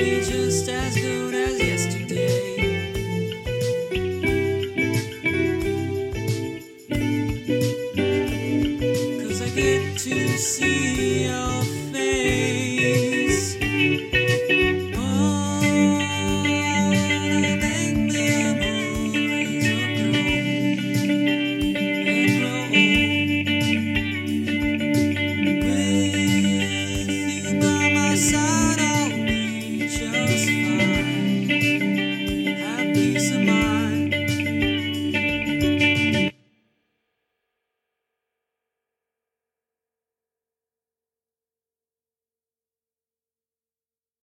be just as good. peace of mind.